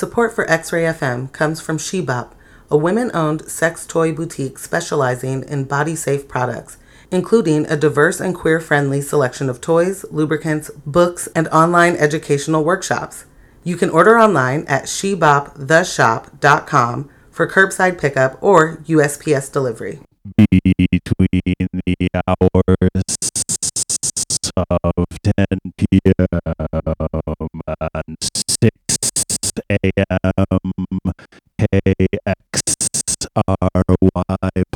Support for X Ray FM comes from Shebop, a women owned sex toy boutique specializing in body safe products, including a diverse and queer friendly selection of toys, lubricants, books, and online educational workshops. You can order online at sheboptheshop.com for curbside pickup or USPS delivery. between the hours of 10 p.m. and 6 a.m. KXRY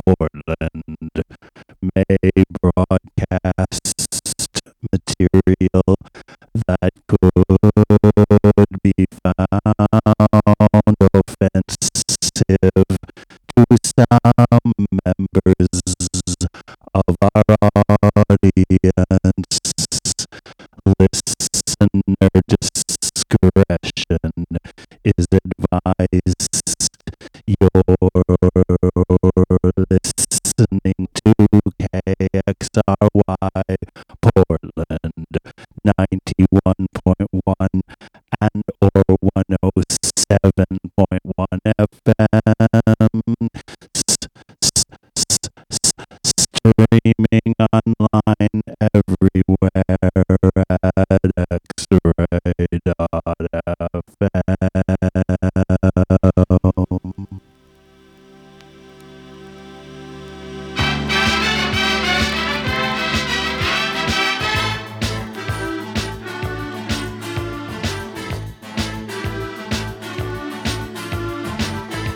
Portland may broadcast material that could be found offensive to some members of our audience. Listener discretion is advised. You're listening to KXRY Portland 91.1 and or 107.1 FM. Streaming online everywhere x-ray.fm.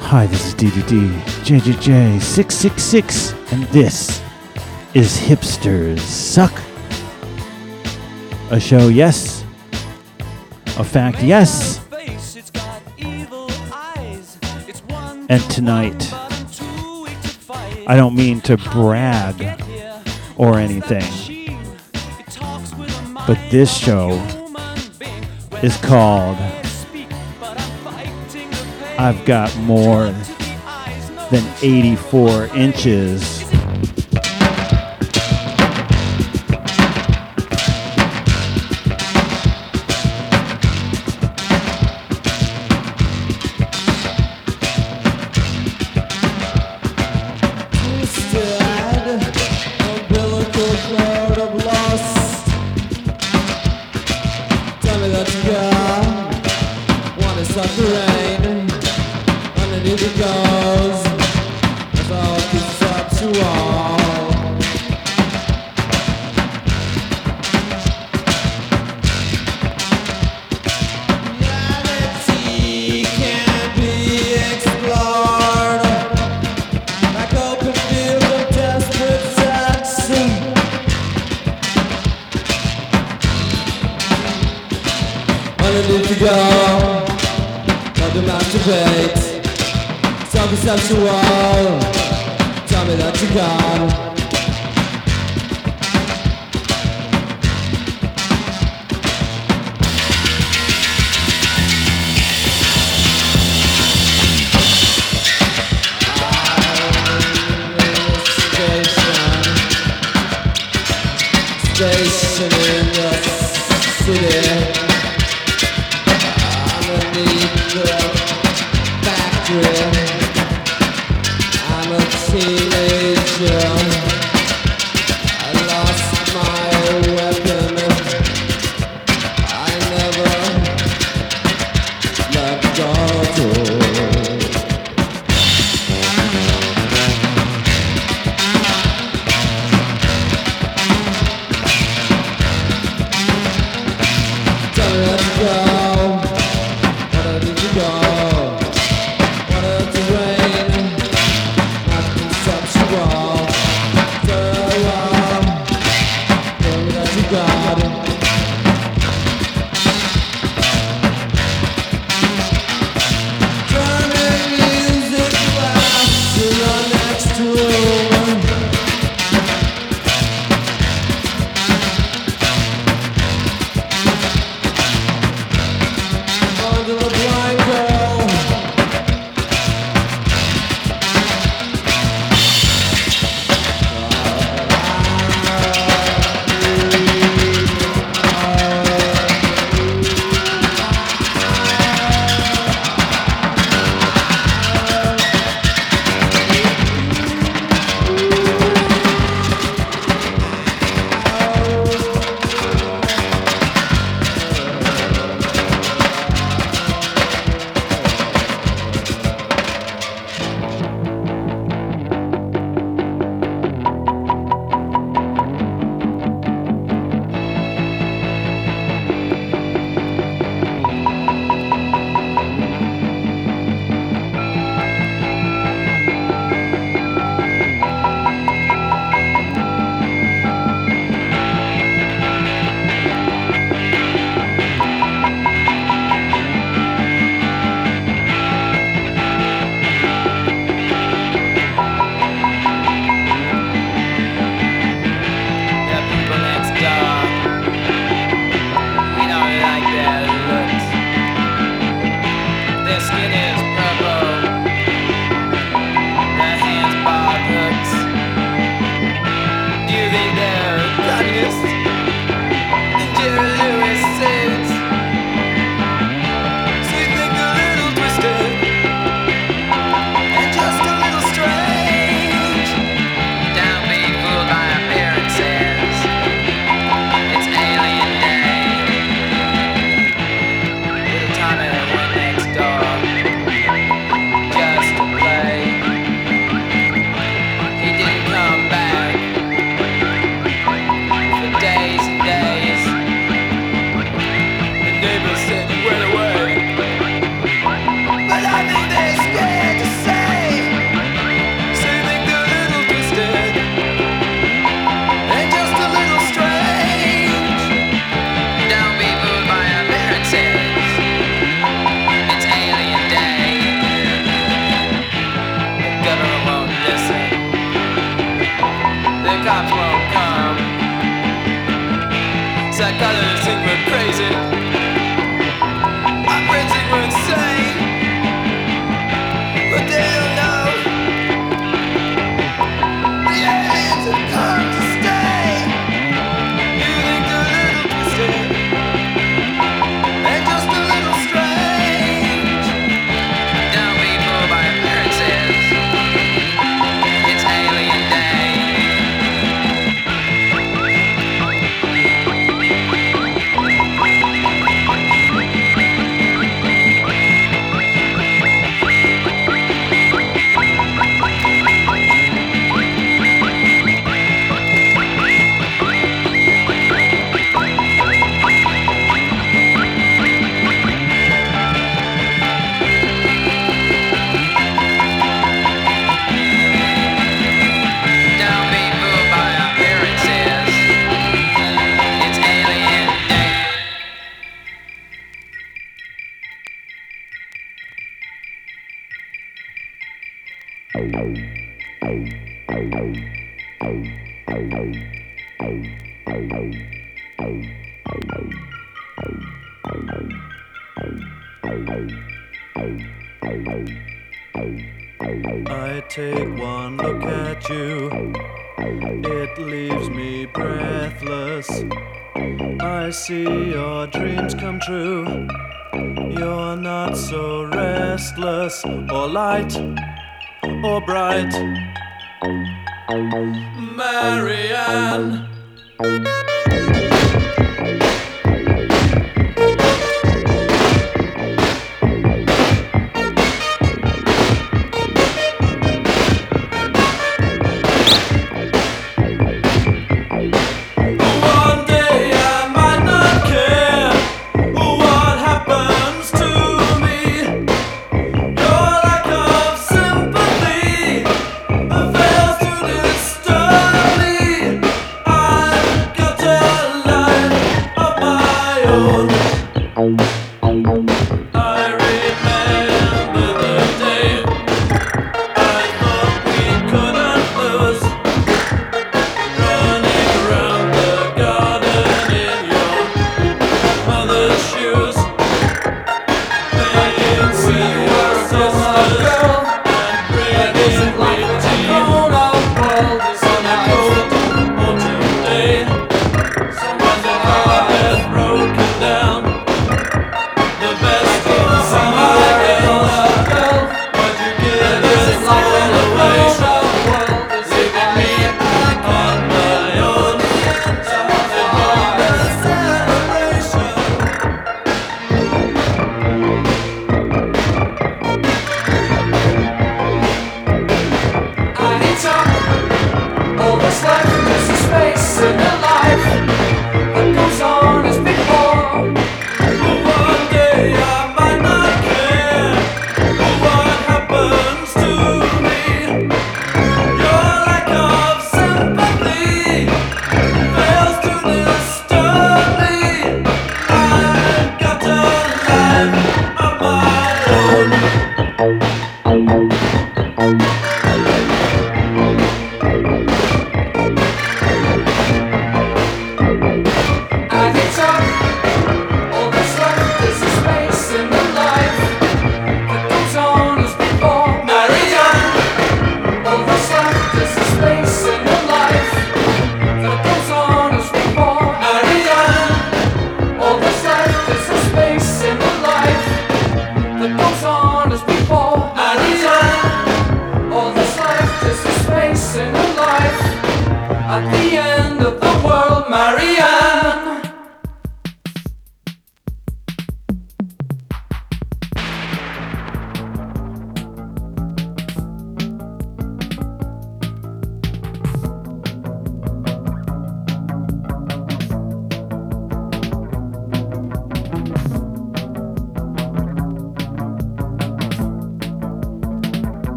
Hi, this is DDD JJJ 666, and this is Hipsters Suck. A show, yes. A fact, yes. And tonight, I don't mean to brag or anything, but this show is called I've got more than 84 inches. Station in the city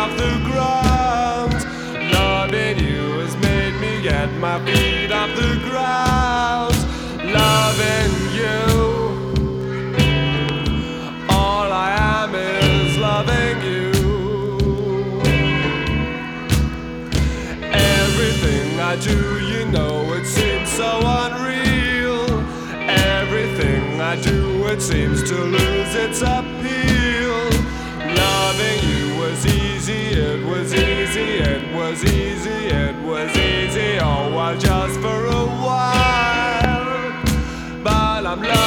off the ground. loving you has made me get my feet off the ground. Loving you, all I am is loving you. Everything I do, you know, it seems so unreal. Everything I do, it seems to lose its. was easy, it was easy, oh, well, just for a while. But I'm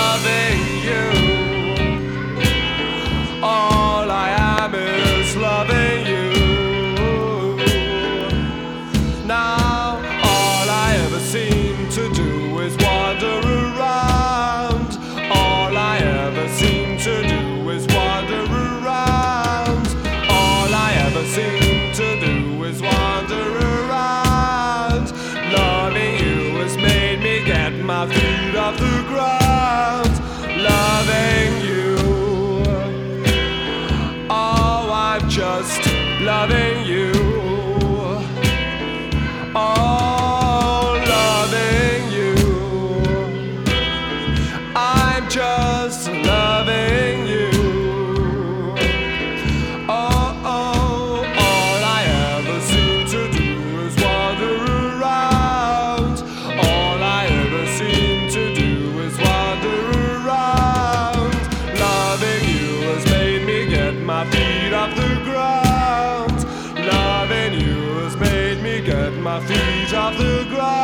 feet off the ground.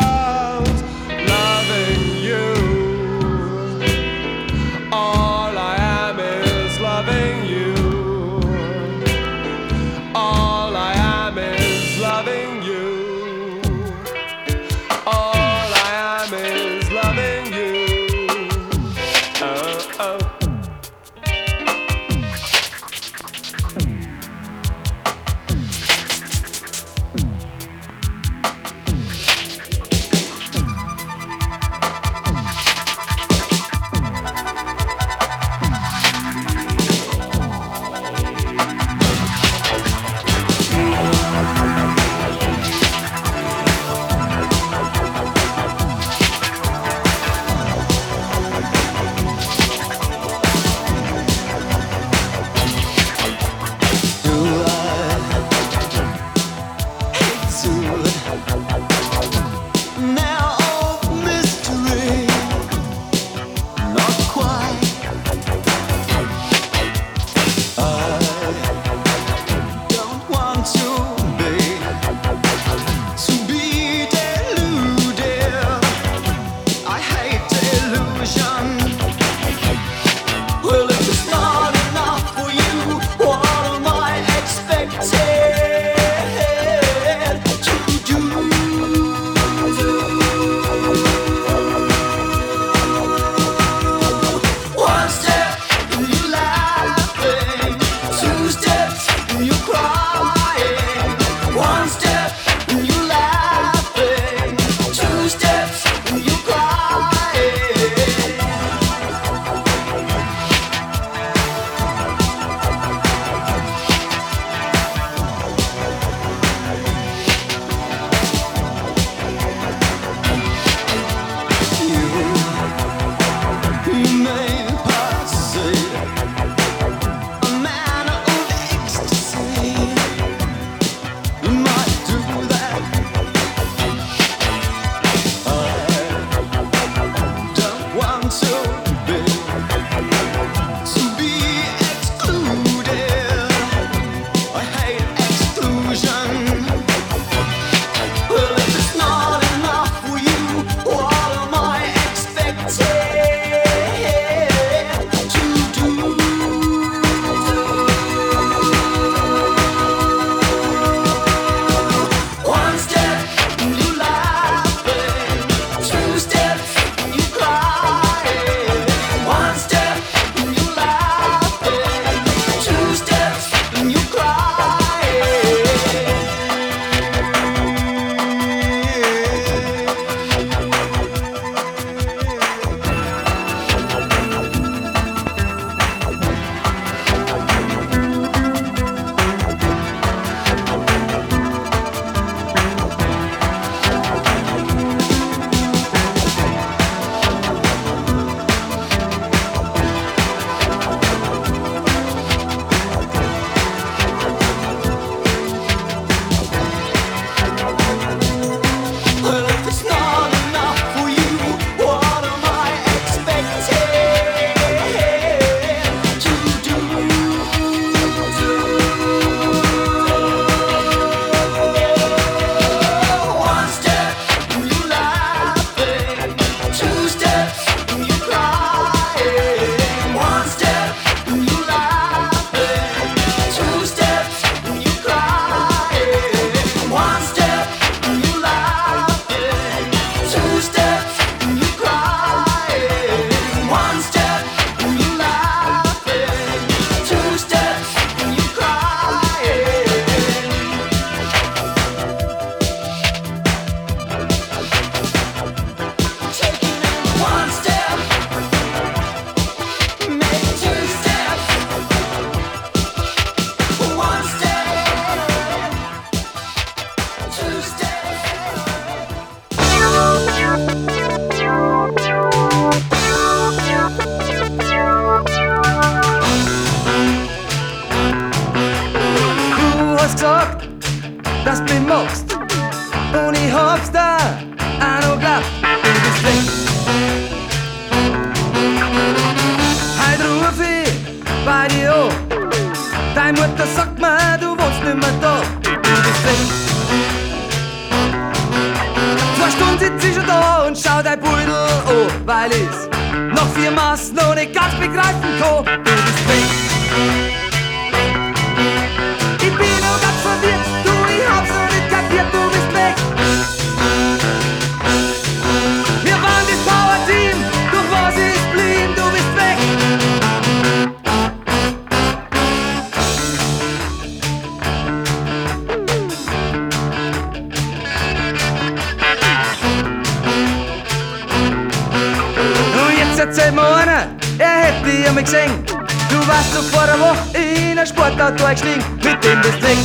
Er ja mich gesehen. Du warst doch vor der Woche in ein Sportauto eingestiegen, mit dem bist weg.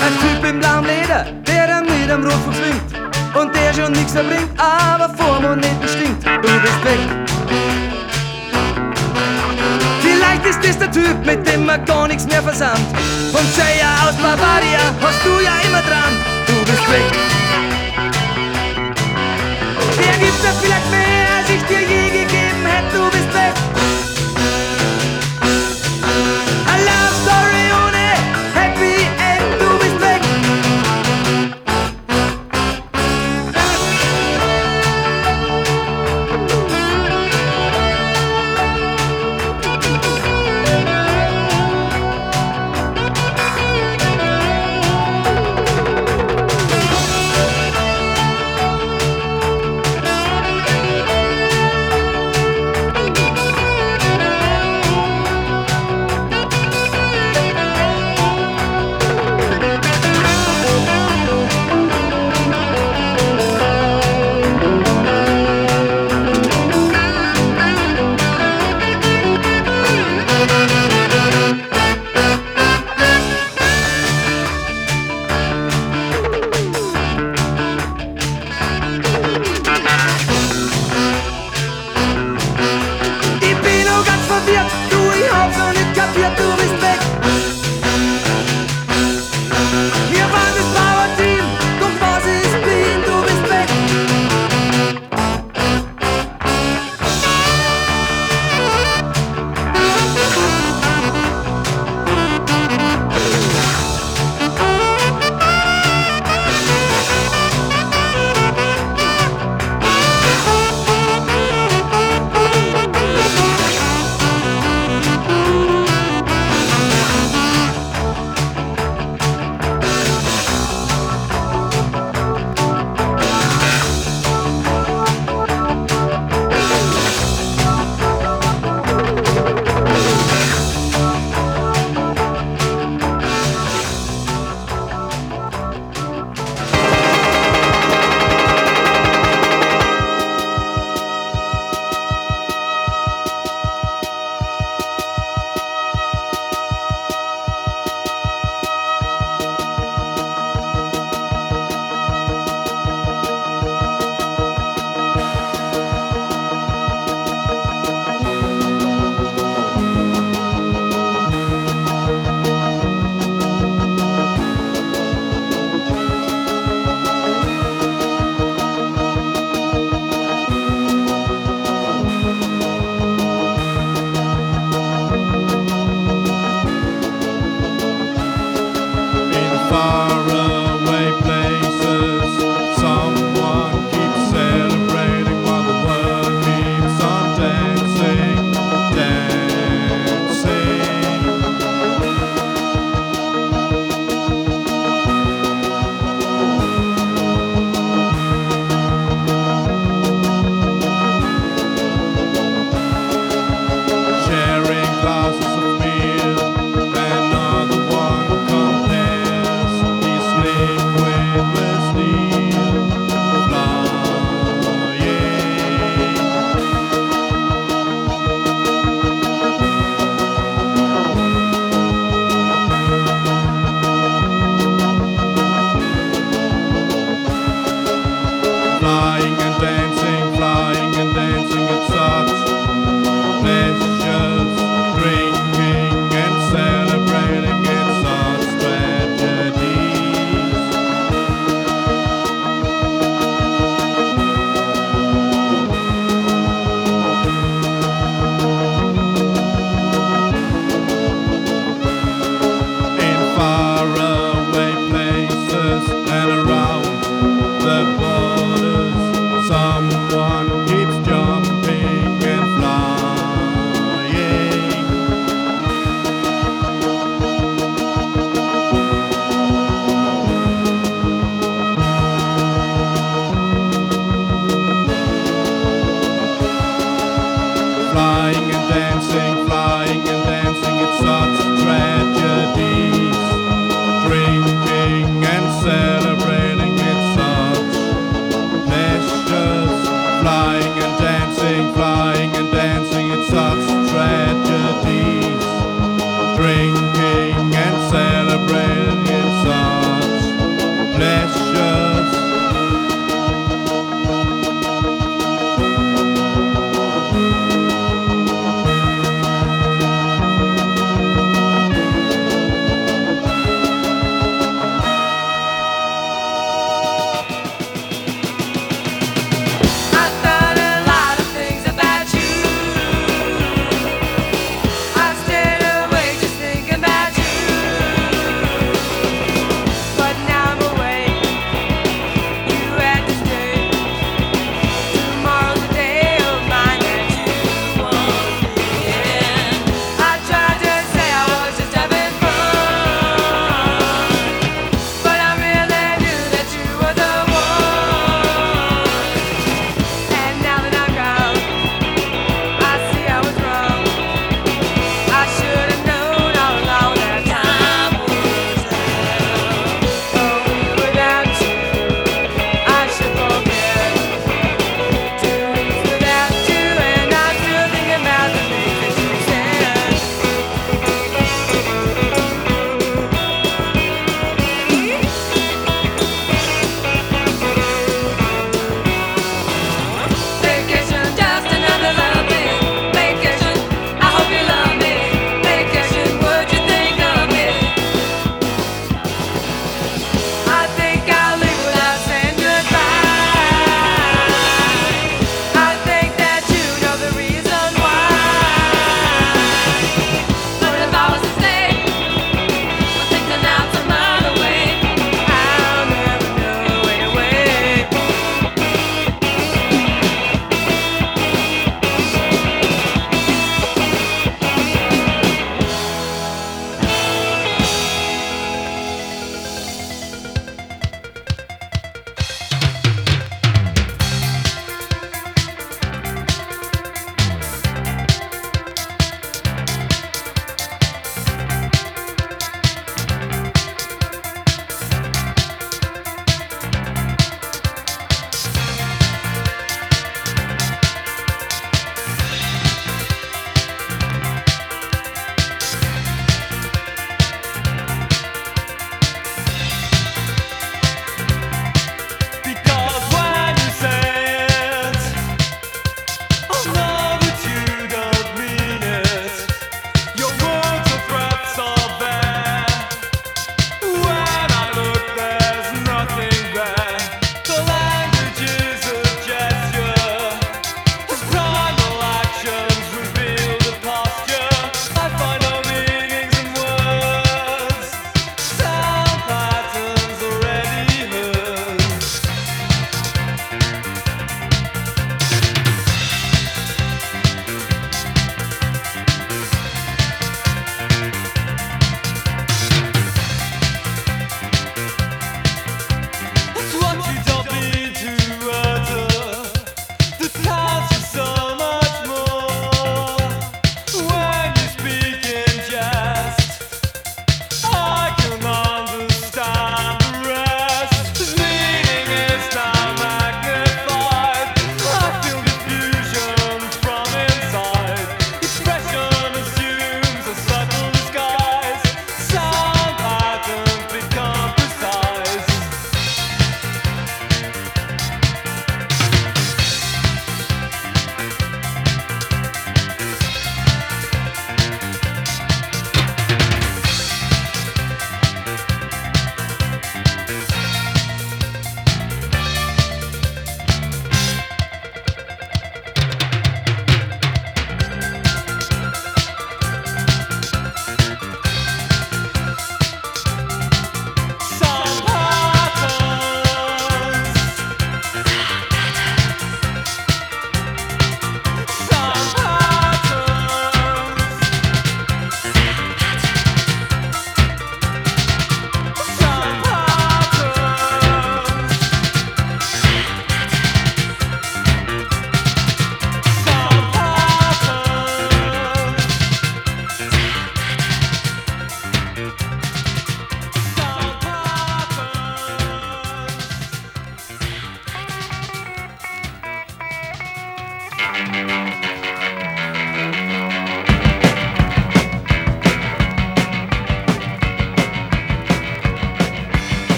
Ein Typ im blauen Leder, der dann mit am Rotfuchs winkt. Und der schon nichts mehr bringt, aber vorm und hinten stinkt. Du bist weg. Vielleicht ist das der Typ, mit dem man gar nichts mehr versandt. Von Jaya aus Bavaria hast du ja immer dran. Du bist weg. Der gibt dir vielleicht mehr, ich dir je gegeben hätte. Du bist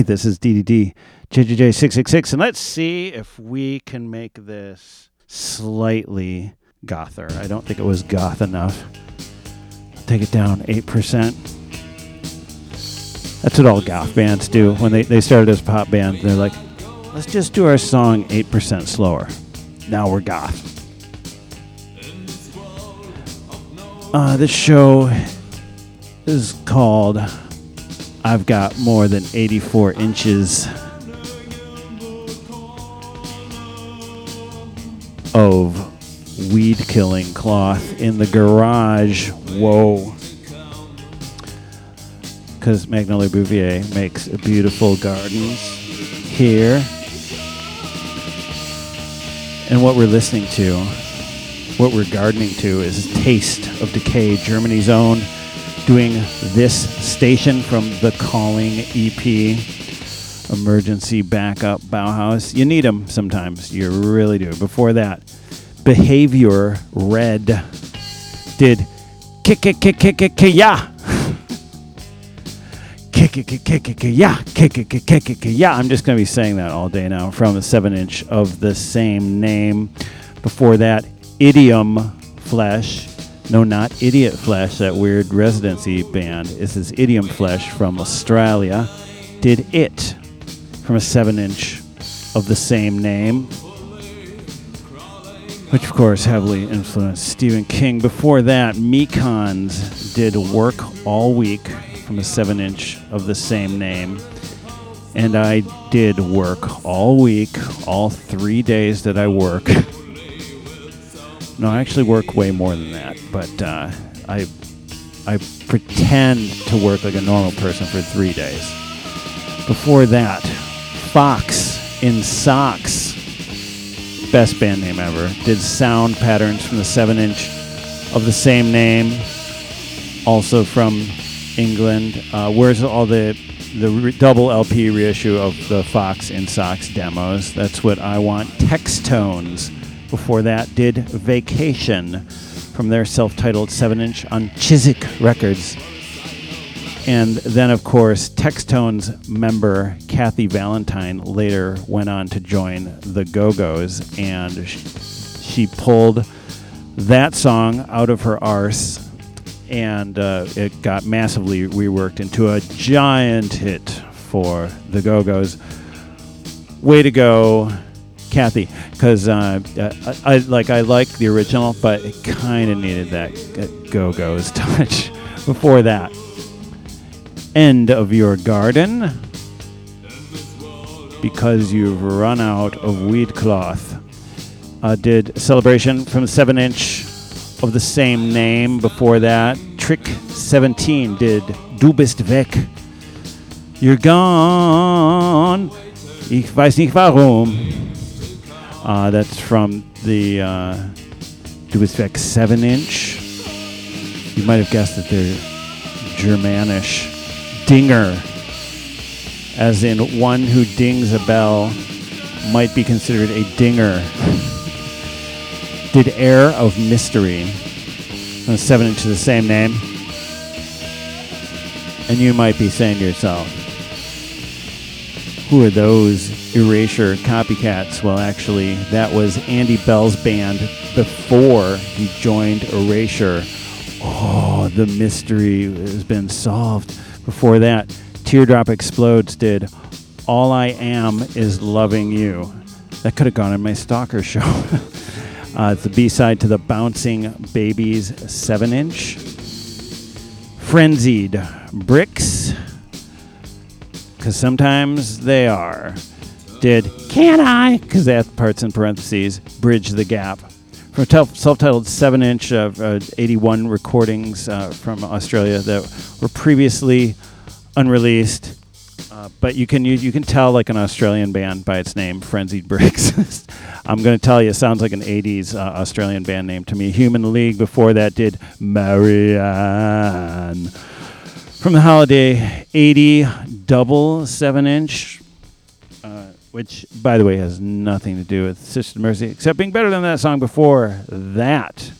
Hi, this is DDD JJJ666, and let's see if we can make this slightly gother. I don't think it was goth enough. Take it down 8%. That's what all goth bands do. When they, they started as pop band, they're like, let's just do our song 8% slower. Now we're goth. Uh, this show is called I've got more than 84 inches of weed killing cloth in the garage. Whoa. Because Magnolia Bouvier makes beautiful gardens here. And what we're listening to, what we're gardening to, is Taste of Decay, Germany's own, doing this station from the Calling EP. Emergency backup Bauhaus. You need them sometimes. You really do. Before that, Behavior Red did kick kick kick kick kick yeah. Kick kick kick kick kick yeah kick kick kick kick kick yeah. I'm just gonna be saying that all day now from a seven inch of the same name. Before that, Idiom Flesh. No, not Idiot Flesh, that weird residency band. This is Idiom Flesh from Australia. Did it from a seven inch of the same name, which of course heavily influenced Stephen King. Before that, Mekons did Work All Week from a seven inch of the same name. And I did work all week, all three days that I work. No, I actually work way more than that, but uh, I I pretend to work like a normal person for three days. Before that, Fox in Sox, best band name ever, did sound patterns from the seven inch of the same name, also from England. Uh, where's all the the re- double LP reissue of the Fox in Sox demos? That's what I want. Textones. Before that, did Vacation from their self-titled seven-inch on Chiswick Records. And then, of course, Textones member Kathy Valentine later went on to join the Go Go's, and she pulled that song out of her arse, and uh, it got massively reworked into a giant hit for the Go Go's. Way to go, Kathy! Because uh, I, I like I like the original, but it kind of needed that Go Go's touch. Before that, end of your garden because you've run out of weed cloth. Uh, did celebration from 7 inch of the same name before that. Trick 17 did Du bist weg. You're gone. Ich weiß nicht warum. Uh, that's from the uh, Du 7 inch. You might have guessed that they're Germanish. Dinger, as in one who dings a bell, might be considered a dinger. Did Air of Mystery, on seven inch of the same name. And you might be saying to yourself, who are those erasure copycats? Well, actually, that was Andy Bell's band before he joined Erasure. Oh, the mystery has been solved. Before that, Teardrop Explodes did All I Am Is Loving You. That could have gone in my Stalker show. uh, it's the B side to the Bouncing Babies 7 inch. Frenzied Bricks, because sometimes they are. Did Can I? Because that part's in parentheses. Bridge the Gap from a self-titled seven-inch of uh, 81 recordings uh, from Australia that were previously unreleased. Uh, but you can you, you can tell like an Australian band by its name, Frenzied Bricks. I'm going to tell you, it sounds like an 80s uh, Australian band name to me. Human League before that did Marianne. From the Holiday 80 double seven inch, uh, which, by the way, has nothing to do with Sister Mercy, except being better than that song before that.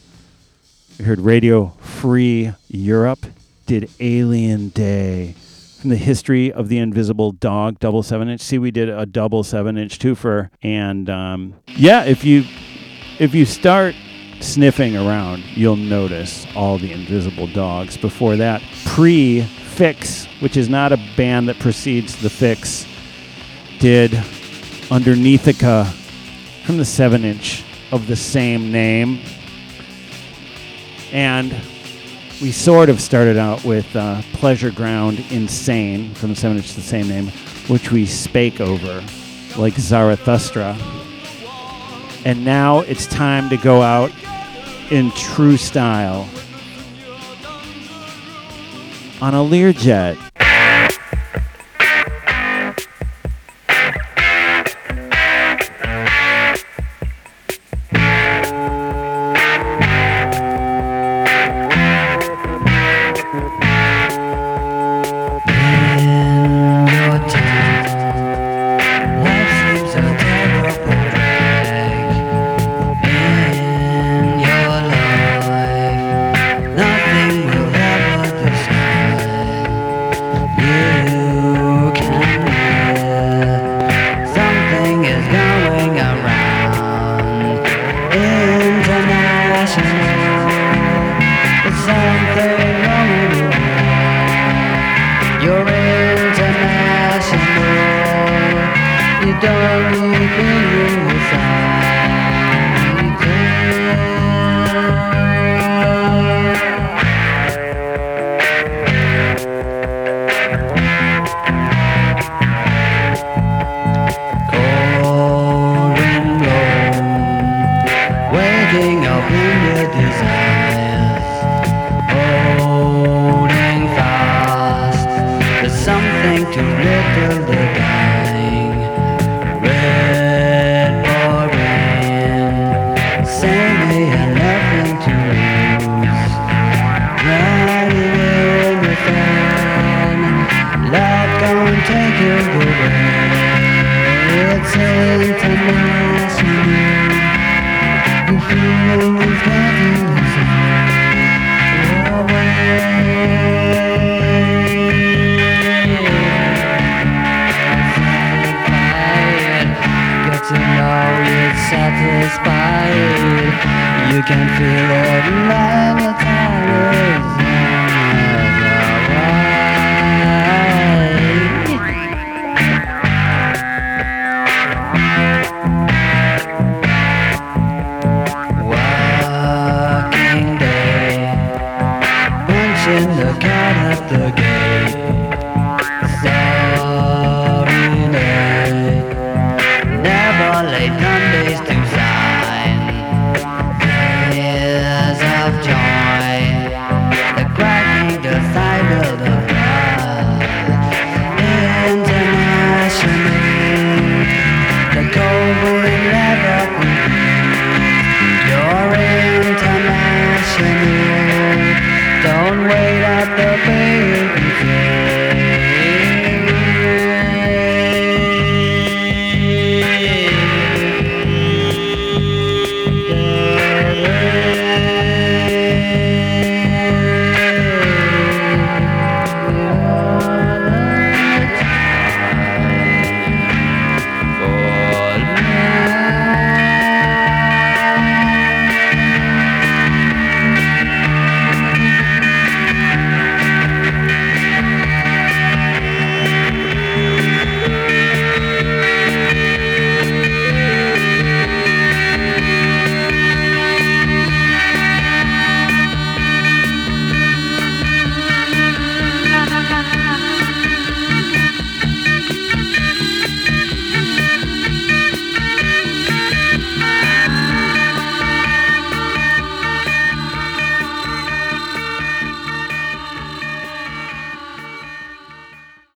We heard Radio Free Europe did Alien Day. From the history of the invisible dog double seven inch. See we did a double seven inch twofer and um, yeah if you if you start sniffing around you'll notice all the invisible dogs before that. Pre fix which is not a band that precedes the fix did underneathica from the seven inch of the same name and we sort of started out with uh, Pleasure Ground Insane from the seven inch of the same name, which we spake over like Zarathustra. And now it's time to go out in true style on a Learjet.